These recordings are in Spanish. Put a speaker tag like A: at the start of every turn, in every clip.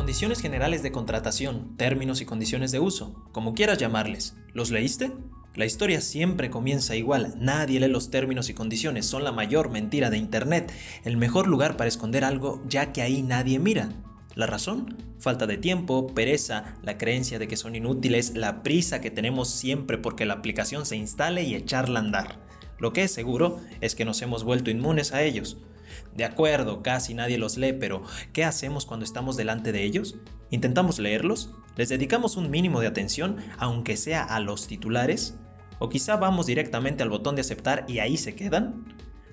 A: condiciones generales de contratación, términos y condiciones de uso, como quieras llamarles. ¿Los leíste? La historia siempre comienza igual, nadie lee los términos y condiciones, son la mayor mentira de Internet, el mejor lugar para esconder algo ya que ahí nadie mira. ¿La razón? Falta de tiempo, pereza, la creencia de que son inútiles, la prisa que tenemos siempre porque la aplicación se instale y echarla a andar. Lo que es seguro es que nos hemos vuelto inmunes a ellos. De acuerdo, casi nadie los lee, pero ¿qué hacemos cuando estamos delante de ellos? ¿Intentamos leerlos? ¿Les dedicamos un mínimo de atención, aunque sea a los titulares? ¿O quizá vamos directamente al botón de aceptar y ahí se quedan?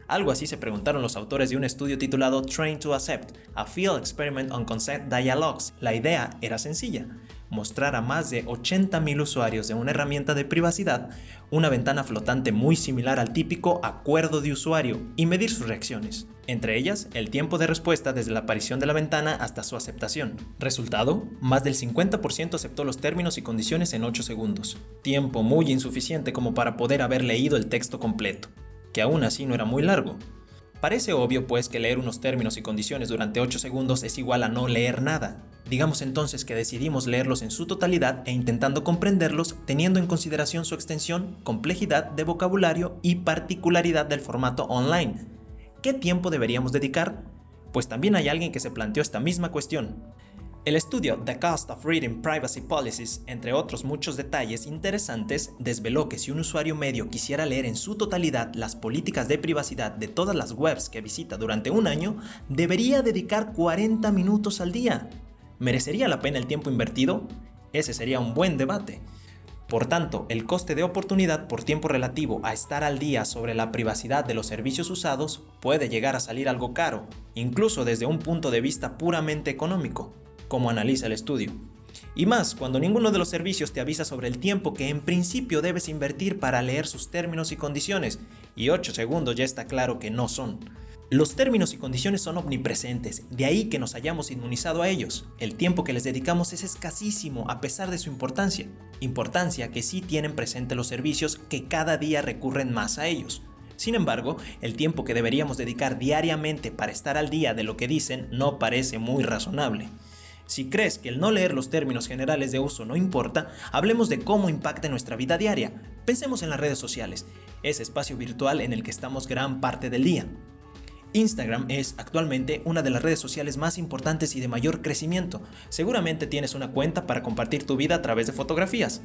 A: Algo así se preguntaron los autores de un estudio titulado Train to Accept, a Field Experiment on Consent Dialogues. La idea era sencilla, mostrar a más de 80.000 usuarios de una herramienta de privacidad una ventana flotante muy similar al típico acuerdo de usuario y medir sus reacciones, entre ellas el tiempo de respuesta desde la aparición de la ventana hasta su aceptación. Resultado, más del 50% aceptó los términos y condiciones en 8 segundos, tiempo muy insuficiente como para poder haber leído el texto completo que aún así no era muy largo. Parece obvio pues que leer unos términos y condiciones durante 8 segundos es igual a no leer nada. Digamos entonces que decidimos leerlos en su totalidad e intentando comprenderlos teniendo en consideración su extensión, complejidad de vocabulario y particularidad del formato online. ¿Qué tiempo deberíamos dedicar? Pues también hay alguien que se planteó esta misma cuestión. El estudio The Cost of Reading Privacy Policies, entre otros muchos detalles interesantes, desveló que si un usuario medio quisiera leer en su totalidad las políticas de privacidad de todas las webs que visita durante un año, debería dedicar 40 minutos al día. ¿Merecería la pena el tiempo invertido? Ese sería un buen debate. Por tanto, el coste de oportunidad por tiempo relativo a estar al día sobre la privacidad de los servicios usados puede llegar a salir algo caro, incluso desde un punto de vista puramente económico como analiza el estudio. Y más cuando ninguno de los servicios te avisa sobre el tiempo que en principio debes invertir para leer sus términos y condiciones, y 8 segundos ya está claro que no son. Los términos y condiciones son omnipresentes, de ahí que nos hayamos inmunizado a ellos. El tiempo que les dedicamos es escasísimo a pesar de su importancia, importancia que sí tienen presente los servicios que cada día recurren más a ellos. Sin embargo, el tiempo que deberíamos dedicar diariamente para estar al día de lo que dicen no parece muy razonable. Si crees que el no leer los términos generales de uso no importa, hablemos de cómo impacta nuestra vida diaria. Pensemos en las redes sociales, ese espacio virtual en el que estamos gran parte del día. Instagram es actualmente una de las redes sociales más importantes y de mayor crecimiento. Seguramente tienes una cuenta para compartir tu vida a través de fotografías.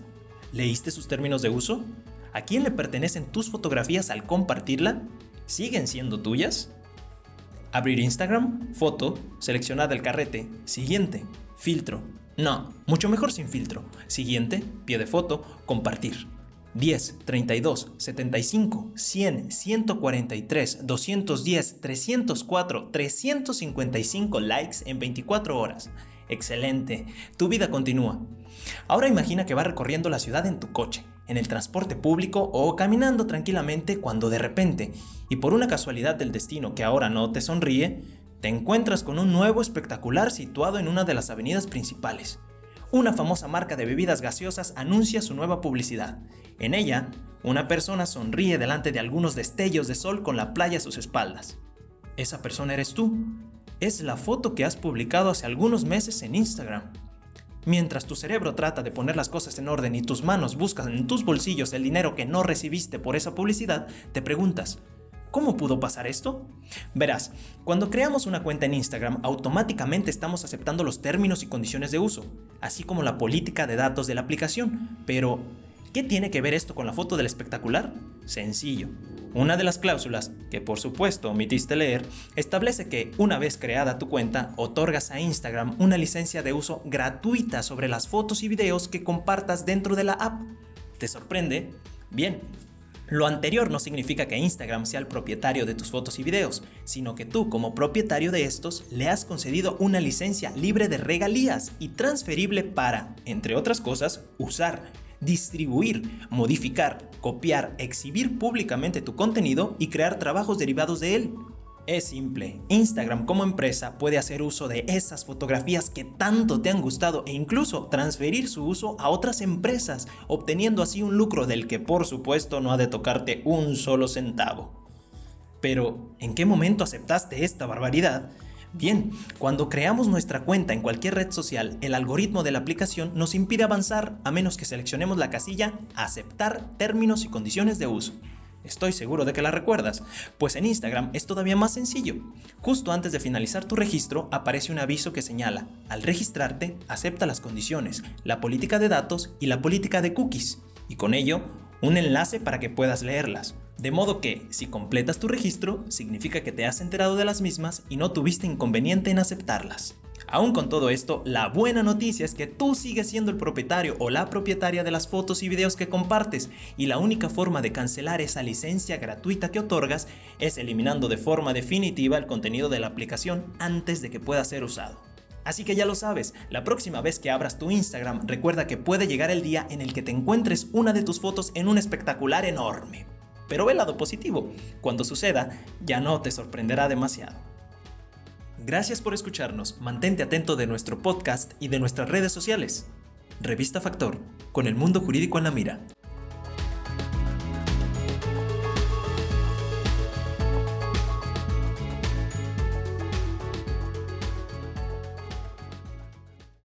A: ¿Leíste sus términos de uso? ¿A quién le pertenecen tus fotografías al compartirla? ¿Siguen siendo tuyas? Abrir Instagram, foto, seleccionada el carrete, siguiente, filtro. No, mucho mejor sin filtro. Siguiente, pie de foto, compartir. 10, 32, 75, 100, 143, 210, 304, 355 likes en 24 horas. Excelente, tu vida continúa. Ahora imagina que vas recorriendo la ciudad en tu coche en el transporte público o caminando tranquilamente cuando de repente, y por una casualidad del destino que ahora no te sonríe, te encuentras con un nuevo espectacular situado en una de las avenidas principales. Una famosa marca de bebidas gaseosas anuncia su nueva publicidad. En ella, una persona sonríe delante de algunos destellos de sol con la playa a sus espaldas. Esa persona eres tú. Es la foto que has publicado hace algunos meses en Instagram. Mientras tu cerebro trata de poner las cosas en orden y tus manos buscan en tus bolsillos el dinero que no recibiste por esa publicidad, te preguntas, ¿Cómo pudo pasar esto? Verás, cuando creamos una cuenta en Instagram, automáticamente estamos aceptando los términos y condiciones de uso, así como la política de datos de la aplicación. Pero, ¿qué tiene que ver esto con la foto del espectacular? Sencillo. Una de las cláusulas, que por supuesto omitiste leer, establece que una vez creada tu cuenta, otorgas a Instagram una licencia de uso gratuita sobre las fotos y videos que compartas dentro de la app. ¿Te sorprende? Bien, lo anterior no significa que Instagram sea el propietario de tus fotos y videos, sino que tú como propietario de estos le has concedido una licencia libre de regalías y transferible para, entre otras cosas, usar distribuir, modificar, copiar, exhibir públicamente tu contenido y crear trabajos derivados de él. Es simple, Instagram como empresa puede hacer uso de esas fotografías que tanto te han gustado e incluso transferir su uso a otras empresas, obteniendo así un lucro del que por supuesto no ha de tocarte un solo centavo. Pero, ¿en qué momento aceptaste esta barbaridad? Bien, cuando creamos nuestra cuenta en cualquier red social, el algoritmo de la aplicación nos impide avanzar a menos que seleccionemos la casilla Aceptar términos y condiciones de uso. Estoy seguro de que la recuerdas, pues en Instagram es todavía más sencillo. Justo antes de finalizar tu registro aparece un aviso que señala, al registrarte, acepta las condiciones, la política de datos y la política de cookies, y con ello, un enlace para que puedas leerlas. De modo que, si completas tu registro, significa que te has enterado de las mismas y no tuviste inconveniente en aceptarlas. Aún con todo esto, la buena noticia es que tú sigues siendo el propietario o la propietaria de las fotos y videos que compartes y la única forma de cancelar esa licencia gratuita que otorgas es eliminando de forma definitiva el contenido de la aplicación antes de que pueda ser usado. Así que ya lo sabes, la próxima vez que abras tu Instagram recuerda que puede llegar el día en el que te encuentres una de tus fotos en un espectacular enorme. Pero ve el lado positivo, cuando suceda ya no te sorprenderá demasiado. Gracias por escucharnos, mantente atento de nuestro podcast y de nuestras redes sociales. Revista Factor, con el mundo jurídico en la mira.